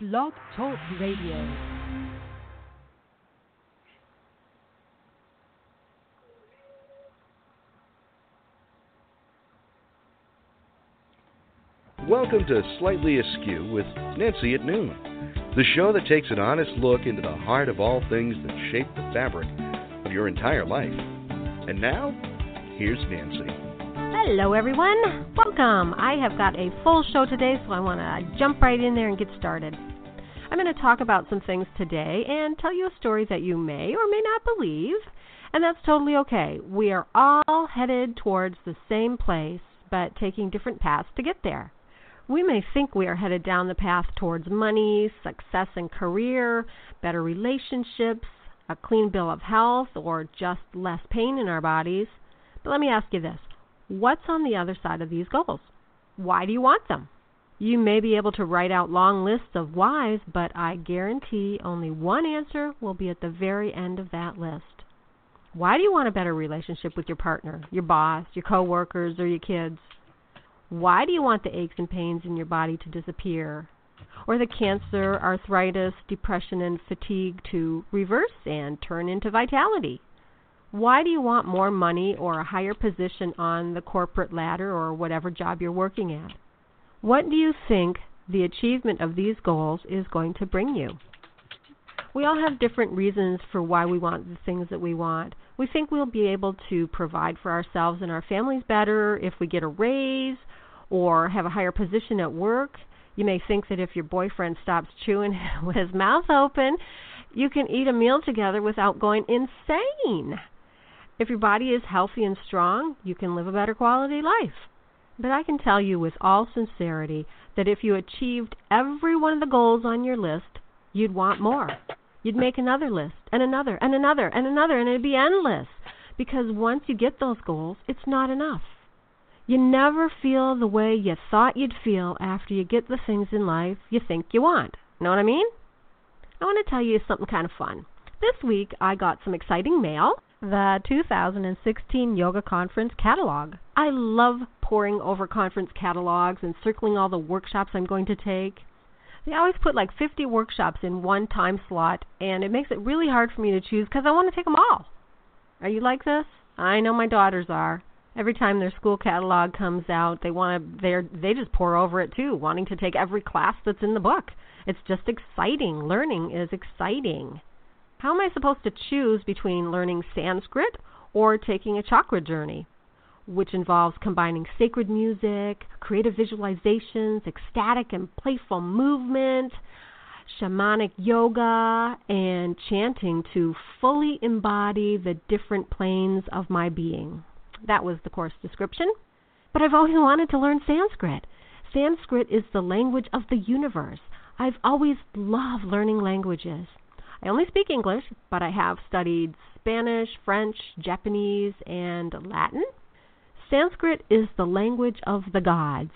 Blog Talk Radio. Welcome to Slightly Askew with Nancy at Noon, the show that takes an honest look into the heart of all things that shape the fabric of your entire life. And now, here's Nancy. Hello, everyone. Welcome. I have got a full show today, so I want to jump right in there and get started. I'm going to talk about some things today and tell you a story that you may or may not believe, and that's totally okay. We are all headed towards the same place, but taking different paths to get there. We may think we are headed down the path towards money, success and career, better relationships, a clean bill of health, or just less pain in our bodies. But let me ask you this what's on the other side of these goals? Why do you want them? You may be able to write out long lists of whys, but I guarantee only one answer will be at the very end of that list. Why do you want a better relationship with your partner, your boss, your coworkers, or your kids? Why do you want the aches and pains in your body to disappear? Or the cancer, arthritis, depression, and fatigue to reverse and turn into vitality? Why do you want more money or a higher position on the corporate ladder or whatever job you're working at? What do you think the achievement of these goals is going to bring you? We all have different reasons for why we want the things that we want. We think we'll be able to provide for ourselves and our families better if we get a raise or have a higher position at work. You may think that if your boyfriend stops chewing with his mouth open, you can eat a meal together without going insane. If your body is healthy and strong, you can live a better quality life. But I can tell you with all sincerity that if you achieved every one of the goals on your list, you'd want more. You'd make another list, and another, and another, and another, and it'd be endless. Because once you get those goals, it's not enough. You never feel the way you thought you'd feel after you get the things in life you think you want. Know what I mean? I want to tell you something kind of fun. This week I got some exciting mail the 2016 Yoga Conference catalog. I love poring over conference catalogs and circling all the workshops I'm going to take. They always put like 50 workshops in one time slot, and it makes it really hard for me to choose because I want to take them all. Are you like this? I know my daughters are. Every time their school catalog comes out, they want to they they just pour over it too, wanting to take every class that's in the book. It's just exciting. Learning is exciting. How am I supposed to choose between learning Sanskrit or taking a chakra journey, which involves combining sacred music, creative visualizations, ecstatic and playful movement, shamanic yoga, and chanting to fully embody the different planes of my being? That was the course description. But I've always wanted to learn Sanskrit. Sanskrit is the language of the universe. I've always loved learning languages. I only speak English, but I have studied Spanish, French, Japanese, and Latin. Sanskrit is the language of the gods.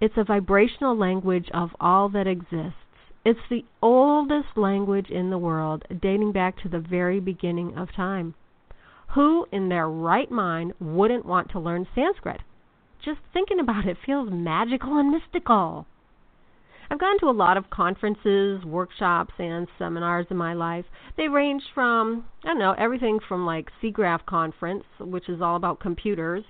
It's a vibrational language of all that exists. It's the oldest language in the world, dating back to the very beginning of time. Who in their right mind wouldn't want to learn Sanskrit? Just thinking about it feels magical and mystical. I've gone to a lot of conferences, workshops, and seminars in my life. They range from, I don't know, everything from like SIGGRAPH Conference, which is all about computers.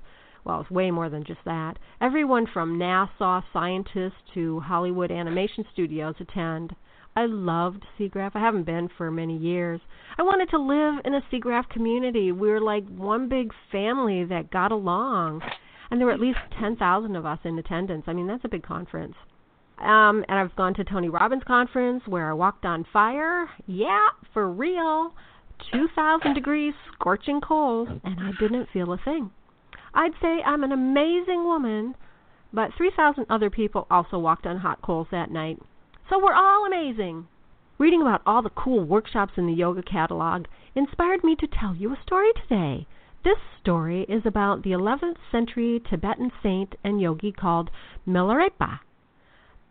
Well, it's way more than just that. Everyone from NASA scientists to Hollywood animation studios attend. I loved SIGGRAPH. I haven't been for many years. I wanted to live in a SIGGRAPH community. We were like one big family that got along. And there were at least 10,000 of us in attendance. I mean, that's a big conference. Um, and I've gone to Tony Robbins conference where I walked on fire. Yeah, for real. 2,000 degrees, scorching cold, and I didn't feel a thing. I'd say I'm an amazing woman, but 3,000 other people also walked on hot coals that night. So we're all amazing. Reading about all the cool workshops in the yoga catalog inspired me to tell you a story today. This story is about the 11th century Tibetan saint and yogi called Milarepa.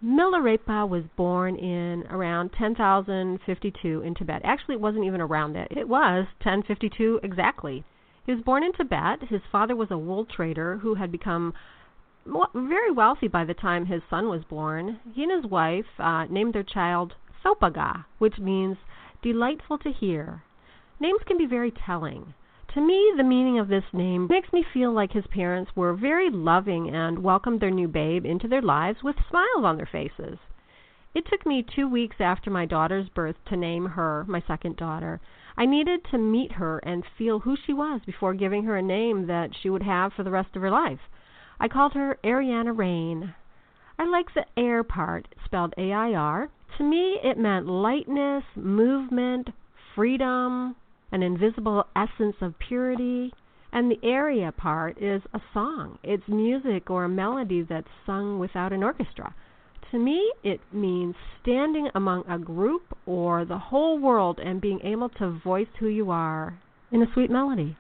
Milarepa was born in around 10,052 in Tibet. Actually, it wasn't even around that. It was 1052 exactly. He was born in Tibet. His father was a wool trader who had become very wealthy by the time his son was born. He and his wife uh, named their child Thopaga, which means delightful to hear. Names can be very telling. To me, the meaning of this name makes me feel like his parents were very loving and welcomed their new babe into their lives with smiles on their faces. It took me two weeks after my daughter's birth to name her, my second daughter. I needed to meet her and feel who she was before giving her a name that she would have for the rest of her life. I called her Ariana Rain. I like the air part, spelled A I R. To me, it meant lightness, movement, freedom, an invisible essence of purity. And the aria part is a song. It's music or a melody that's sung without an orchestra. To me, it means standing among a group or the whole world and being able to voice who you are in a sweet melody.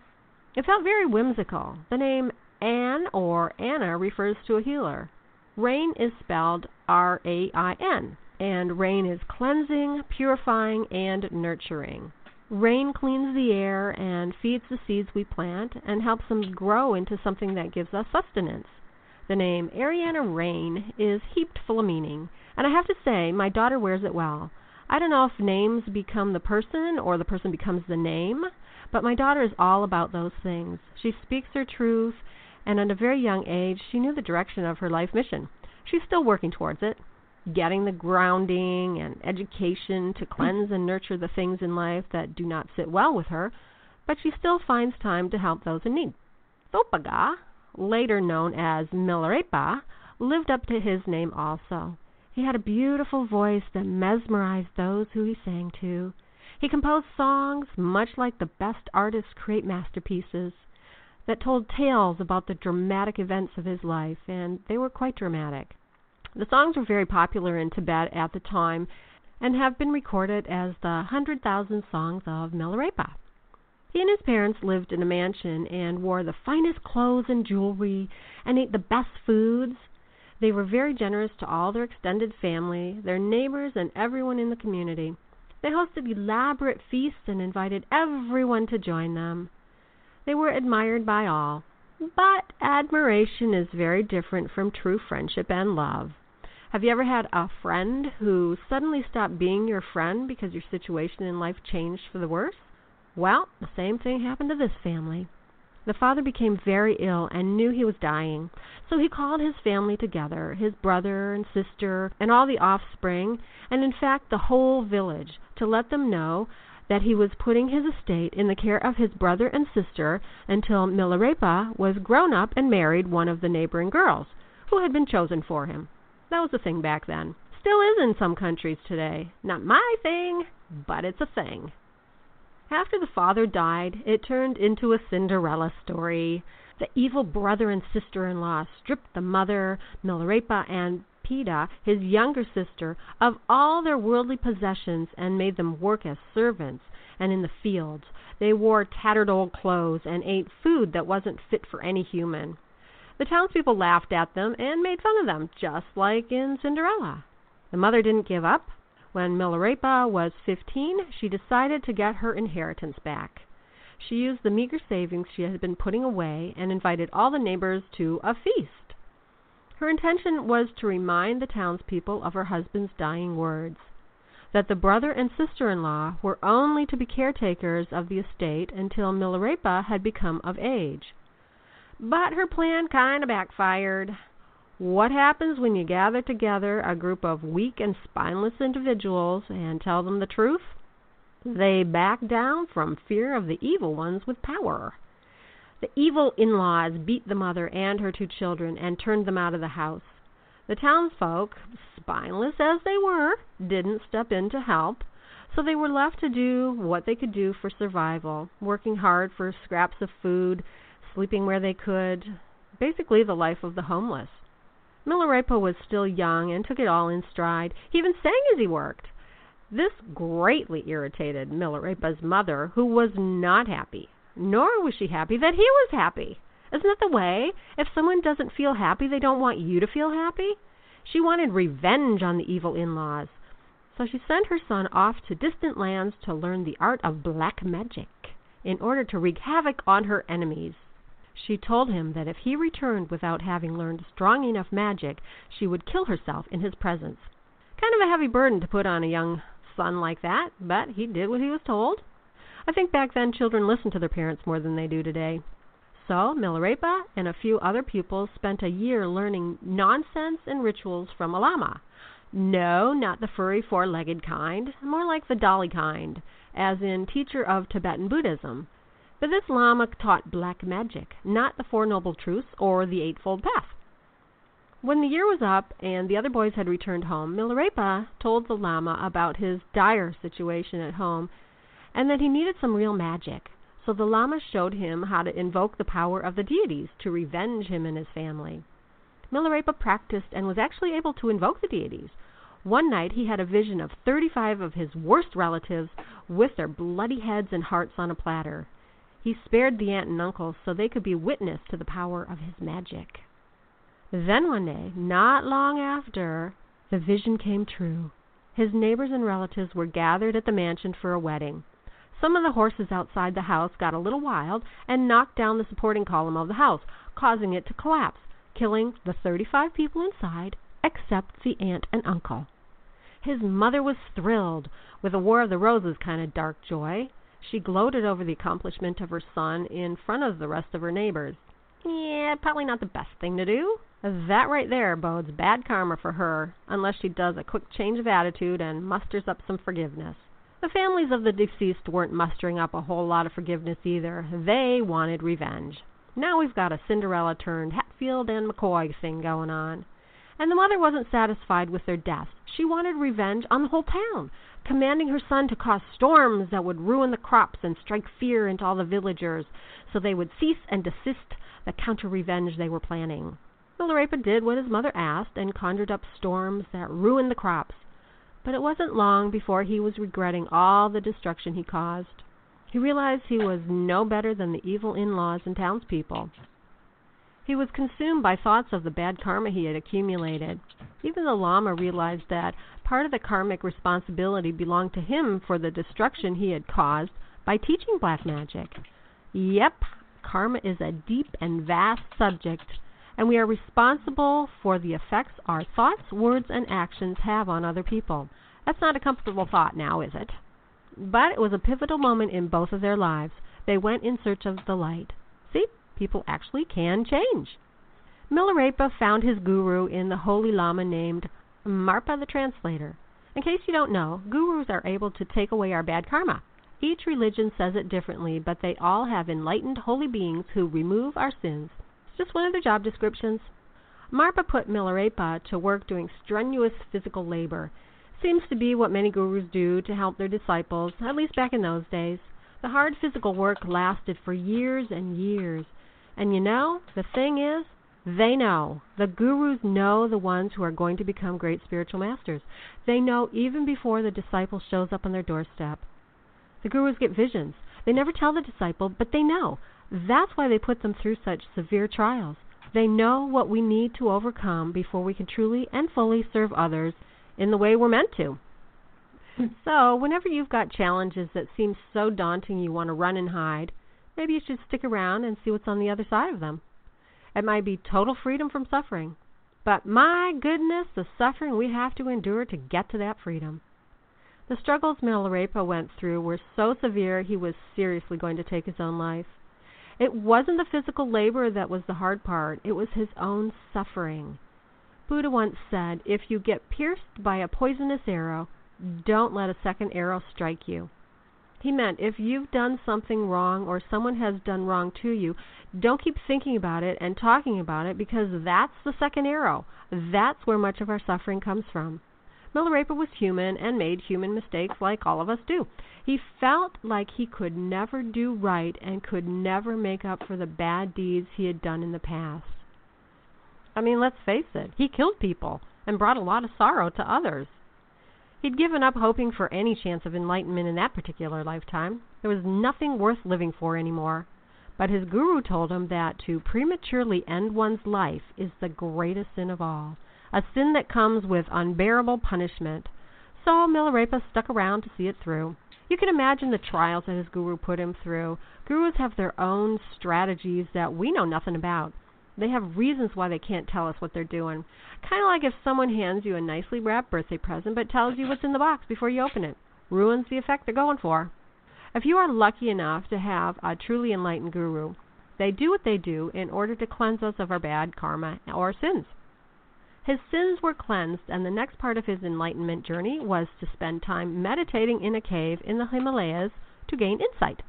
It felt very whimsical. The name Anne or Anna refers to a healer. Rain is spelled R A I N, and rain is cleansing, purifying, and nurturing. Rain cleans the air and feeds the seeds we plant and helps them grow into something that gives us sustenance. The name Ariana Rain is heaped full of meaning, and I have to say my daughter wears it well. I don't know if names become the person or the person becomes the name, but my daughter is all about those things. She speaks her truth, and at a very young age she knew the direction of her life mission. She's still working towards it, getting the grounding and education to cleanse and nurture the things in life that do not sit well with her, but she still finds time to help those in need. Thopaga later known as Milarepa, lived up to his name also. He had a beautiful voice that mesmerized those who he sang to. He composed songs, much like the best artists create masterpieces, that told tales about the dramatic events of his life, and they were quite dramatic. The songs were very popular in Tibet at the time and have been recorded as the Hundred Thousand Songs of Milarepa. He and his parents lived in a mansion and wore the finest clothes and jewelry and ate the best foods. They were very generous to all their extended family, their neighbors, and everyone in the community. They hosted elaborate feasts and invited everyone to join them. They were admired by all, but admiration is very different from true friendship and love. Have you ever had a friend who suddenly stopped being your friend because your situation in life changed for the worse? Well, the same thing happened to this family. The father became very ill and knew he was dying, so he called his family together, his brother and sister and all the offspring, and in fact the whole village, to let them know that he was putting his estate in the care of his brother and sister until Milarepa was grown up and married one of the neighboring girls, who had been chosen for him. That was a thing back then. Still is in some countries today. Not my thing, but it's a thing. After the father died, it turned into a Cinderella story. The evil brother and sister in law stripped the mother, Milarepa, and Peta, his younger sister, of all their worldly possessions and made them work as servants and in the fields. They wore tattered old clothes and ate food that wasn't fit for any human. The townspeople laughed at them and made fun of them, just like in Cinderella. The mother didn't give up. When Milarepa was fifteen she decided to get her inheritance back. She used the meager savings she had been putting away and invited all the neighbors to a feast. Her intention was to remind the townspeople of her husband's dying words that the brother and sister in law were only to be caretakers of the estate until Milarepa had become of age. But her plan kind of backfired. What happens when you gather together a group of weak and spineless individuals and tell them the truth? They back down from fear of the evil ones with power. The evil in laws beat the mother and her two children and turned them out of the house. The townsfolk, spineless as they were, didn't step in to help, so they were left to do what they could do for survival, working hard for scraps of food, sleeping where they could, basically the life of the homeless. Milarepa was still young and took it all in stride. He even sang as he worked. This greatly irritated Milarepa's mother, who was not happy. Nor was she happy that he was happy. Isn't that the way? If someone doesn't feel happy, they don't want you to feel happy. She wanted revenge on the evil in-laws. So she sent her son off to distant lands to learn the art of black magic in order to wreak havoc on her enemies. She told him that if he returned without having learned strong enough magic she would kill herself in his presence. Kind of a heavy burden to put on a young son like that, but he did what he was told. I think back then children listened to their parents more than they do today. So Milarepa and a few other pupils spent a year learning nonsense and rituals from a lama. No, not the furry four legged kind, more like the Dalai kind, as in teacher of Tibetan Buddhism. But this Lama taught black magic, not the Four Noble Truths or the Eightfold Path. When the year was up and the other boys had returned home, Milarepa told the Lama about his dire situation at home and that he needed some real magic. So the Lama showed him how to invoke the power of the deities to revenge him and his family. Milarepa practiced and was actually able to invoke the deities. One night he had a vision of 35 of his worst relatives with their bloody heads and hearts on a platter. He spared the aunt and uncle so they could be witness to the power of his magic. Then one day, not long after, the vision came true. His neighbors and relatives were gathered at the mansion for a wedding. Some of the horses outside the house got a little wild and knocked down the supporting column of the house, causing it to collapse, killing the 35 people inside except the aunt and uncle. His mother was thrilled, with a War of the Roses kind of dark joy. She gloated over the accomplishment of her son in front of the rest of her neighbors. Yeah, probably not the best thing to do. That right there bodes bad karma for her, unless she does a quick change of attitude and musters up some forgiveness. The families of the deceased weren't mustering up a whole lot of forgiveness either. They wanted revenge. Now we've got a Cinderella turned Hatfield and McCoy thing going on. And the mother wasn't satisfied with their deaths. She wanted revenge on the whole town, commanding her son to cause storms that would ruin the crops and strike fear into all the villagers so they would cease and desist the counter revenge they were planning. Milarepa did what his mother asked and conjured up storms that ruined the crops. But it wasn't long before he was regretting all the destruction he caused. He realized he was no better than the evil in-laws and townspeople. He was consumed by thoughts of the bad karma he had accumulated. Even the Lama realized that part of the karmic responsibility belonged to him for the destruction he had caused by teaching black magic. Yep, karma is a deep and vast subject and we are responsible for the effects our thoughts, words, and actions have on other people. That's not a comfortable thought now, is it? But it was a pivotal moment in both of their lives. They went in search of the light. People actually can change. Milarepa found his guru in the holy lama named Marpa the Translator. In case you don't know, gurus are able to take away our bad karma. Each religion says it differently, but they all have enlightened holy beings who remove our sins It's just one of their job descriptions. Marpa put Milarepa to work doing strenuous physical labor. Seems to be what many gurus do to help their disciples, at least back in those days. The hard physical work lasted for years and years. And you know, the thing is, they know. The gurus know the ones who are going to become great spiritual masters. They know even before the disciple shows up on their doorstep. The gurus get visions. They never tell the disciple, but they know. That's why they put them through such severe trials. They know what we need to overcome before we can truly and fully serve others in the way we're meant to. so, whenever you've got challenges that seem so daunting you want to run and hide, maybe you should stick around and see what's on the other side of them. It might be total freedom from suffering. But my goodness, the suffering we have to endure to get to that freedom. The struggles Milarepa went through were so severe he was seriously going to take his own life. It wasn't the physical labor that was the hard part, it was his own suffering. Buddha once said, If you get pierced by a poisonous arrow, don't let a second arrow strike you. He meant if you've done something wrong or someone has done wrong to you, don't keep thinking about it and talking about it because that's the second arrow. That's where much of our suffering comes from. Milarepa was human and made human mistakes like all of us do. He felt like he could never do right and could never make up for the bad deeds he had done in the past. I mean, let's face it, he killed people and brought a lot of sorrow to others. He'd given up hoping for any chance of enlightenment in that particular lifetime. There was nothing worth living for anymore. But his guru told him that to prematurely end one's life is the greatest sin of all a sin that comes with unbearable punishment. So Milarepa stuck around to see it through. You can imagine the trials that his guru put him through. Gurus have their own strategies that we know nothing about. They have reasons why they can't tell us what they're doing. Kind of like if someone hands you a nicely wrapped birthday present but tells you what's in the box before you open it. ruins the effect they're going for. If you are lucky enough to have a truly enlightened guru, they do what they do in order to cleanse us of our bad karma or sins. His sins were cleansed, and the next part of his enlightenment journey was to spend time meditating in a cave in the Himalayas to gain insight.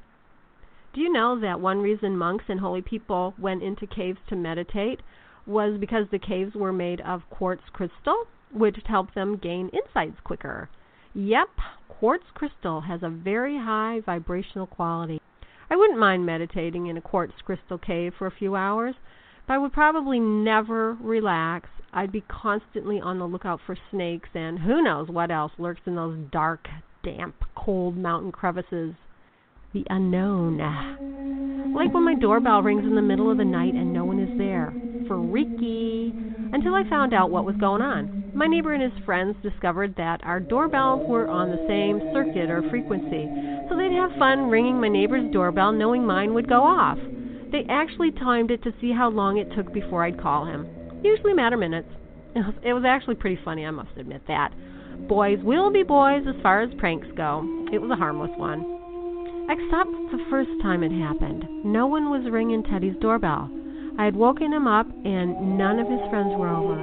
Do you know that one reason monks and holy people went into caves to meditate was because the caves were made of quartz crystal, which helped them gain insights quicker? Yep, quartz crystal has a very high vibrational quality. I wouldn't mind meditating in a quartz crystal cave for a few hours, but I would probably never relax. I'd be constantly on the lookout for snakes and who knows what else lurks in those dark, damp, cold mountain crevices the unknown. Like when my doorbell rings in the middle of the night and no one is there. Freaky. Until I found out what was going on. My neighbor and his friends discovered that our doorbells were on the same circuit or frequency, so they'd have fun ringing my neighbor's doorbell knowing mine would go off. They actually timed it to see how long it took before I'd call him. Usually matter minutes. It was actually pretty funny, I must admit that. Boys will be boys as far as pranks go. It was a harmless one. Except the first time it happened. No one was ringing Teddy's doorbell. I had woken him up and none of his friends were over.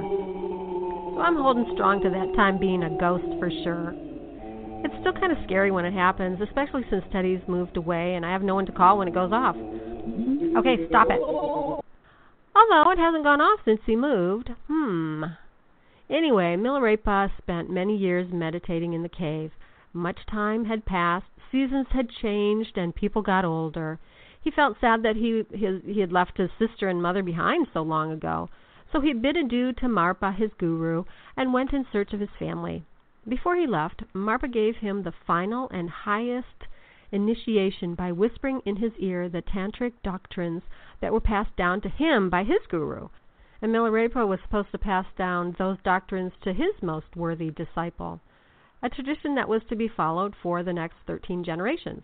So I'm holding strong to that time being a ghost for sure. It's still kind of scary when it happens, especially since Teddy's moved away and I have no one to call when it goes off. Okay, stop it. Although it hasn't gone off since he moved. Hmm. Anyway, Milarepa spent many years meditating in the cave. Much time had passed seasons had changed and people got older. He felt sad that he his, he had left his sister and mother behind so long ago. So he bid adieu to Marpa, his guru, and went in search of his family. Before he left, Marpa gave him the final and highest initiation by whispering in his ear the tantric doctrines that were passed down to him by his guru. And Milarepa was supposed to pass down those doctrines to his most worthy disciple a tradition that was to be followed for the next 13 generations.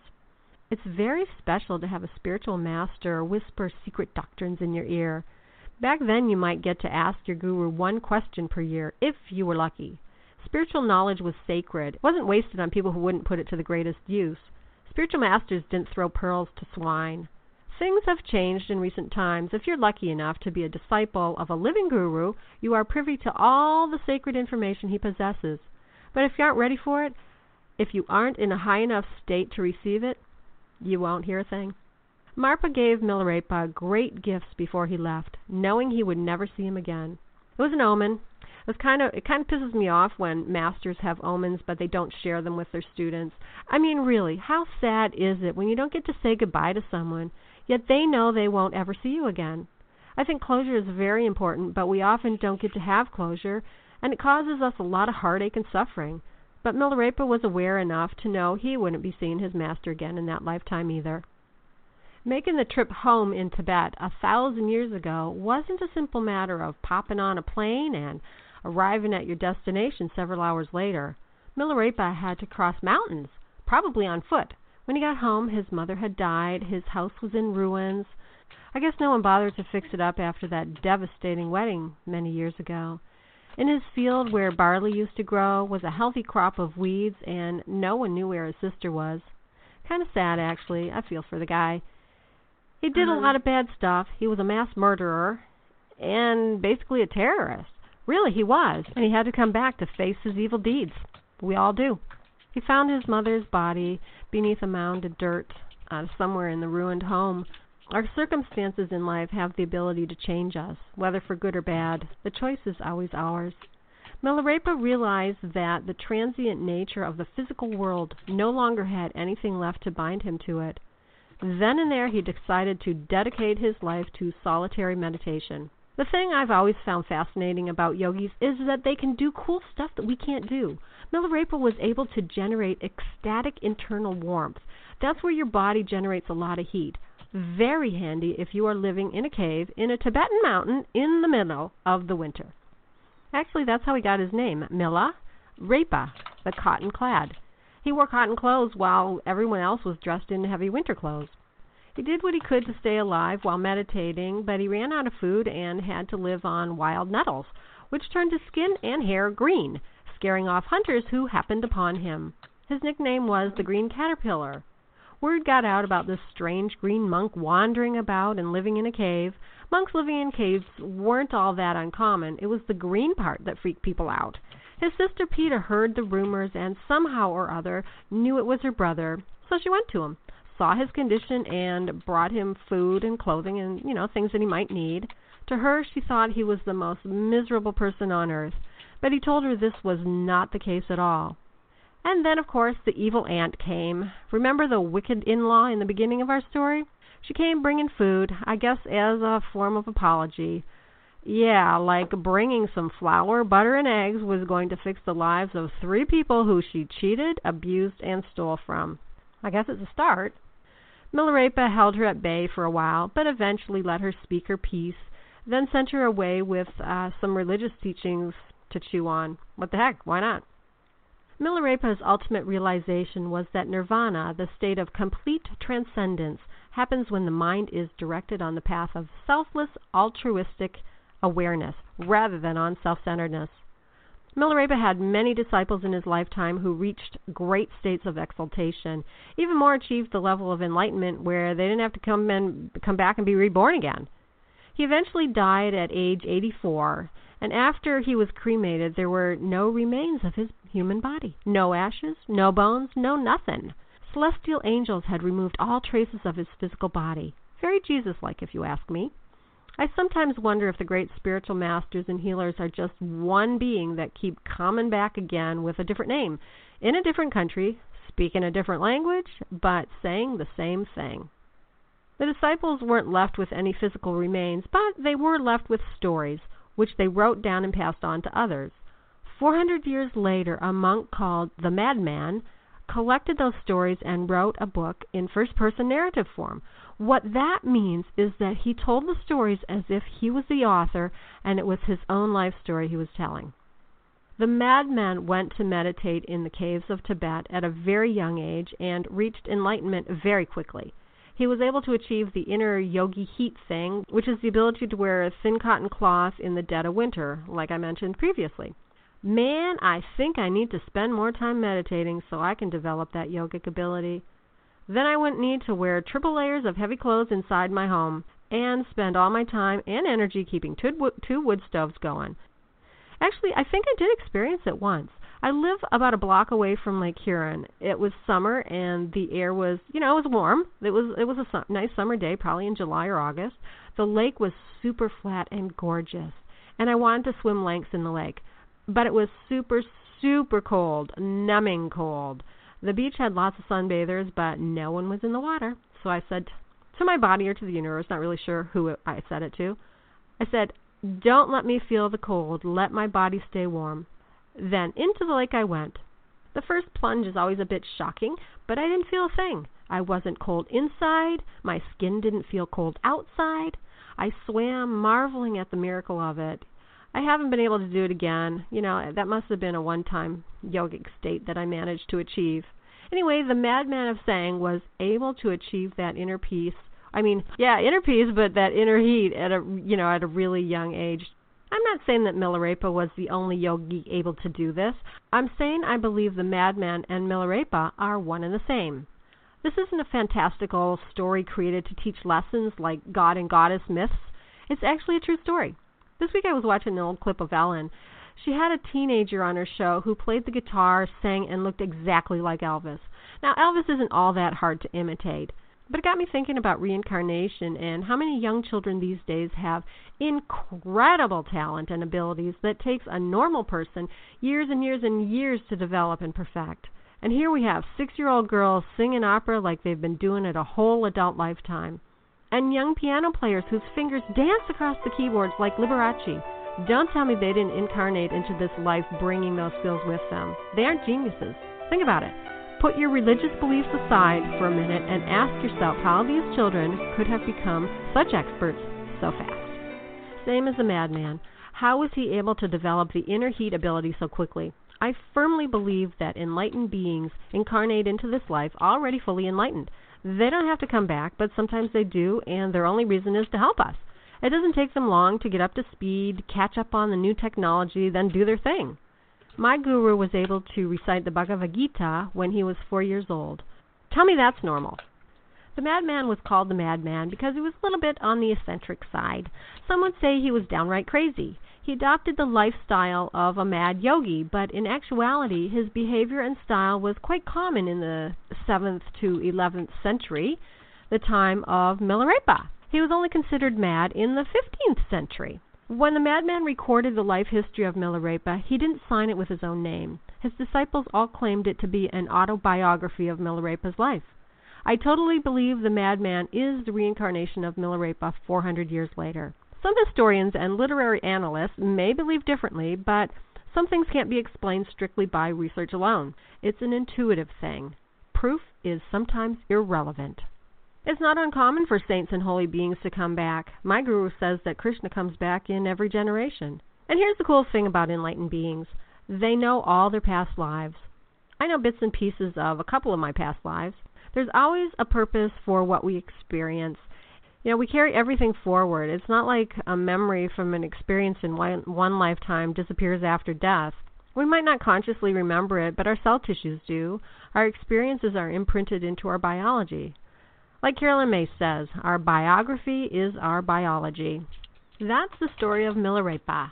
It's very special to have a spiritual master whisper secret doctrines in your ear. Back then, you might get to ask your guru one question per year, if you were lucky. Spiritual knowledge was sacred. It wasn't wasted on people who wouldn't put it to the greatest use. Spiritual masters didn't throw pearls to swine. Things have changed in recent times. If you're lucky enough to be a disciple of a living guru, you are privy to all the sacred information he possesses. But if you aren't ready for it, if you aren't in a high enough state to receive it, you won't hear a thing. Marpa gave Milarepa great gifts before he left, knowing he would never see him again. It was an omen. It was kind of it kind of pisses me off when masters have omens but they don't share them with their students. I mean, really, how sad is it when you don't get to say goodbye to someone, yet they know they won't ever see you again? I think closure is very important, but we often don't get to have closure and it causes us a lot of heartache and suffering. But Milarepa was aware enough to know he wouldn't be seeing his master again in that lifetime either. Making the trip home in Tibet a thousand years ago wasn't a simple matter of popping on a plane and arriving at your destination several hours later. Milarepa had to cross mountains, probably on foot. When he got home, his mother had died, his house was in ruins. I guess no one bothered to fix it up after that devastating wedding many years ago. In his field where barley used to grow was a healthy crop of weeds, and no one knew where his sister was. Kind of sad, actually. I feel for the guy. He did a lot of bad stuff. He was a mass murderer and basically a terrorist. Really, he was. And he had to come back to face his evil deeds. We all do. He found his mother's body beneath a mound of dirt uh, somewhere in the ruined home our circumstances in life have the ability to change us, whether for good or bad. The choice is always ours. Milarepa realized that the transient nature of the physical world no longer had anything left to bind him to it. Then and there he decided to dedicate his life to solitary meditation. The thing I've always found fascinating about yogis is that they can do cool stuff that we can't do. Milarepa was able to generate ecstatic internal warmth. That's where your body generates a lot of heat. Very handy if you are living in a cave in a Tibetan mountain in the middle of the winter. Actually, that's how he got his name, Mila Repa, the cotton clad. He wore cotton clothes while everyone else was dressed in heavy winter clothes. He did what he could to stay alive while meditating, but he ran out of food and had to live on wild nettles, which turned his skin and hair green, scaring off hunters who happened upon him. His nickname was the Green Caterpillar. Word got out about this strange green monk wandering about and living in a cave. Monks living in caves weren't all that uncommon. It was the green part that freaked people out. His sister Peta heard the rumors and somehow or other knew it was her brother, so she went to him, saw his condition and brought him food and clothing and, you know, things that he might need. To her, she thought he was the most miserable person on earth, but he told her this was not the case at all. And then, of course, the evil aunt came. Remember the wicked in-law in the beginning of our story? She came bringing food, I guess as a form of apology. Yeah, like bringing some flour, butter, and eggs was going to fix the lives of three people who she cheated, abused, and stole from. I guess it's a start. Milarepa held her at bay for a while, but eventually let her speak her piece, then sent her away with uh, some religious teachings to chew on. What the heck? Why not? Milarepa's ultimate realization was that nirvana, the state of complete transcendence, happens when the mind is directed on the path of selfless, altruistic awareness rather than on self-centeredness. Milarepa had many disciples in his lifetime who reached great states of exaltation, even more achieved the level of enlightenment where they didn't have to come and come back and be reborn again. He eventually died at age 84, and after he was cremated, there were no remains of his human body. No ashes, no bones, no nothing. Celestial angels had removed all traces of his physical body. Very Jesus like, if you ask me. I sometimes wonder if the great spiritual masters and healers are just one being that keep coming back again with a different name, in a different country, speaking a different language, but saying the same thing. The disciples weren't left with any physical remains, but they were left with stories, which they wrote down and passed on to others. Four hundred years later a monk called the Madman collected those stories and wrote a book in first person narrative form. What that means is that he told the stories as if he was the author and it was his own life story he was telling. The madman went to meditate in the caves of Tibet at a very young age and reached enlightenment very quickly. He was able to achieve the inner yogi heat thing, which is the ability to wear a thin cotton cloth in the dead of winter, like I mentioned previously. Man, I think I need to spend more time meditating so I can develop that yogic ability. Then I wouldn't need to wear triple layers of heavy clothes inside my home and spend all my time and energy keeping two, wood stoves going. Actually, I think I did experience it once. I live about a block away from Lake Huron. It was summer and the air was, you know, it was warm. It was it was a su- nice summer day, probably in July or August. The lake was super flat and gorgeous, and I wanted to swim lengths in the lake but it was super, super cold, numbing cold. The beach had lots of sunbathers, but no one was in the water. So I said to my body or to the universe, not really sure who I said it to, I said, Don't let me feel the cold. Let my body stay warm. Then into the lake I went. The first plunge is always a bit shocking, but I didn't feel a thing. I wasn't cold inside. My skin didn't feel cold outside. I swam, marveling at the miracle of it. I haven't been able to do it again. You know, that must have been a one time yogic state that I managed to achieve. Anyway, the madman of Tsang was able to achieve that inner peace. I mean, yeah, inner peace, but that inner heat at a you know at a really young age. I'm not saying that Milarepa was the only yogi able to do this. I'm saying I believe the madman and Milarepa are one and the same. This isn't a fantastical story created to teach lessons like god and goddess myths. It's actually a true story. This week I was watching an old clip of Ellen. She had a teenager on her show who played the guitar, sang, and looked exactly like Elvis. Now, Elvis isn't all that hard to imitate, but it got me thinking about reincarnation and how many young children these days have incredible talent and abilities that takes a normal person years and years and years to develop and perfect. And here we have six year old girls singing opera like they've been doing it a whole adult lifetime and young piano players whose fingers dance across the keyboards like Liberace. Don't tell me they didn't incarnate into this life bringing those skills with them. They aren't geniuses. Think about it. Put your religious beliefs aside for a minute and ask yourself how these children could have become such experts so fast. Same as the madman. How was he able to develop the inner heat ability so quickly? I firmly believe that enlightened beings incarnate into this life already fully enlightened. They don't have to come back, but sometimes they do, and their only reason is to help us. It doesn't take them long to get up to speed, catch up on the new technology, then do their thing. My guru was able to recite the Bhagavad Gita when he was four years old. Tell me that's normal. The madman was called the madman because he was a little bit on the eccentric side. Some would say he was downright crazy. He adopted the lifestyle of a mad yogi, but in actuality his behavior and style was quite common in the 7th to 11th century, the time of Milarepa. He was only considered mad in the 15th century. When the madman recorded the life history of Milarepa, he didn't sign it with his own name. His disciples all claimed it to be an autobiography of Milarepa's life. I totally believe the madman is the reincarnation of Milarepa 400 years later. Some historians and literary analysts may believe differently, but some things can't be explained strictly by research alone. It's an intuitive thing. Proof is sometimes irrelevant. It's not uncommon for saints and holy beings to come back. My guru says that Krishna comes back in every generation. And here's the cool thing about enlightened beings they know all their past lives. I know bits and pieces of a couple of my past lives. There's always a purpose for what we experience. You know, we carry everything forward. It's not like a memory from an experience in one, one lifetime disappears after death. We might not consciously remember it, but our cell tissues do. Our experiences are imprinted into our biology. Like Carolyn Myss says, our biography is our biology. That's the story of Milarepa.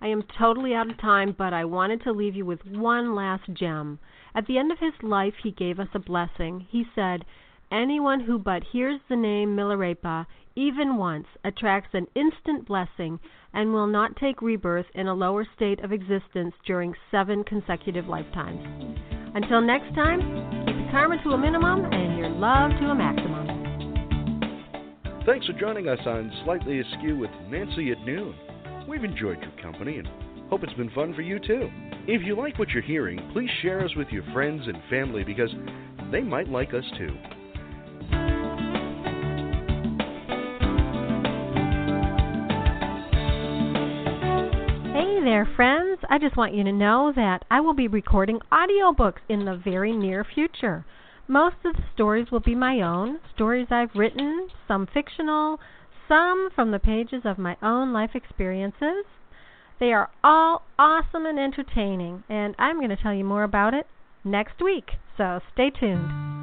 I am totally out of time, but I wanted to leave you with one last gem. At the end of his life, he gave us a blessing. He said, Anyone who but hears the name Milarepa even once attracts an instant blessing and will not take rebirth in a lower state of existence during seven consecutive lifetimes. Until next time, karma to a minimum and your love to a maximum. Thanks for joining us on Slightly Askew with Nancy at noon. We've enjoyed your company and hope it's been fun for you too. If you like what you're hearing, please share us with your friends and family because they might like us too. There, friends. I just want you to know that I will be recording audiobooks in the very near future. Most of the stories will be my own, stories I've written, some fictional, some from the pages of my own life experiences. They are all awesome and entertaining, and I'm going to tell you more about it next week. So stay tuned.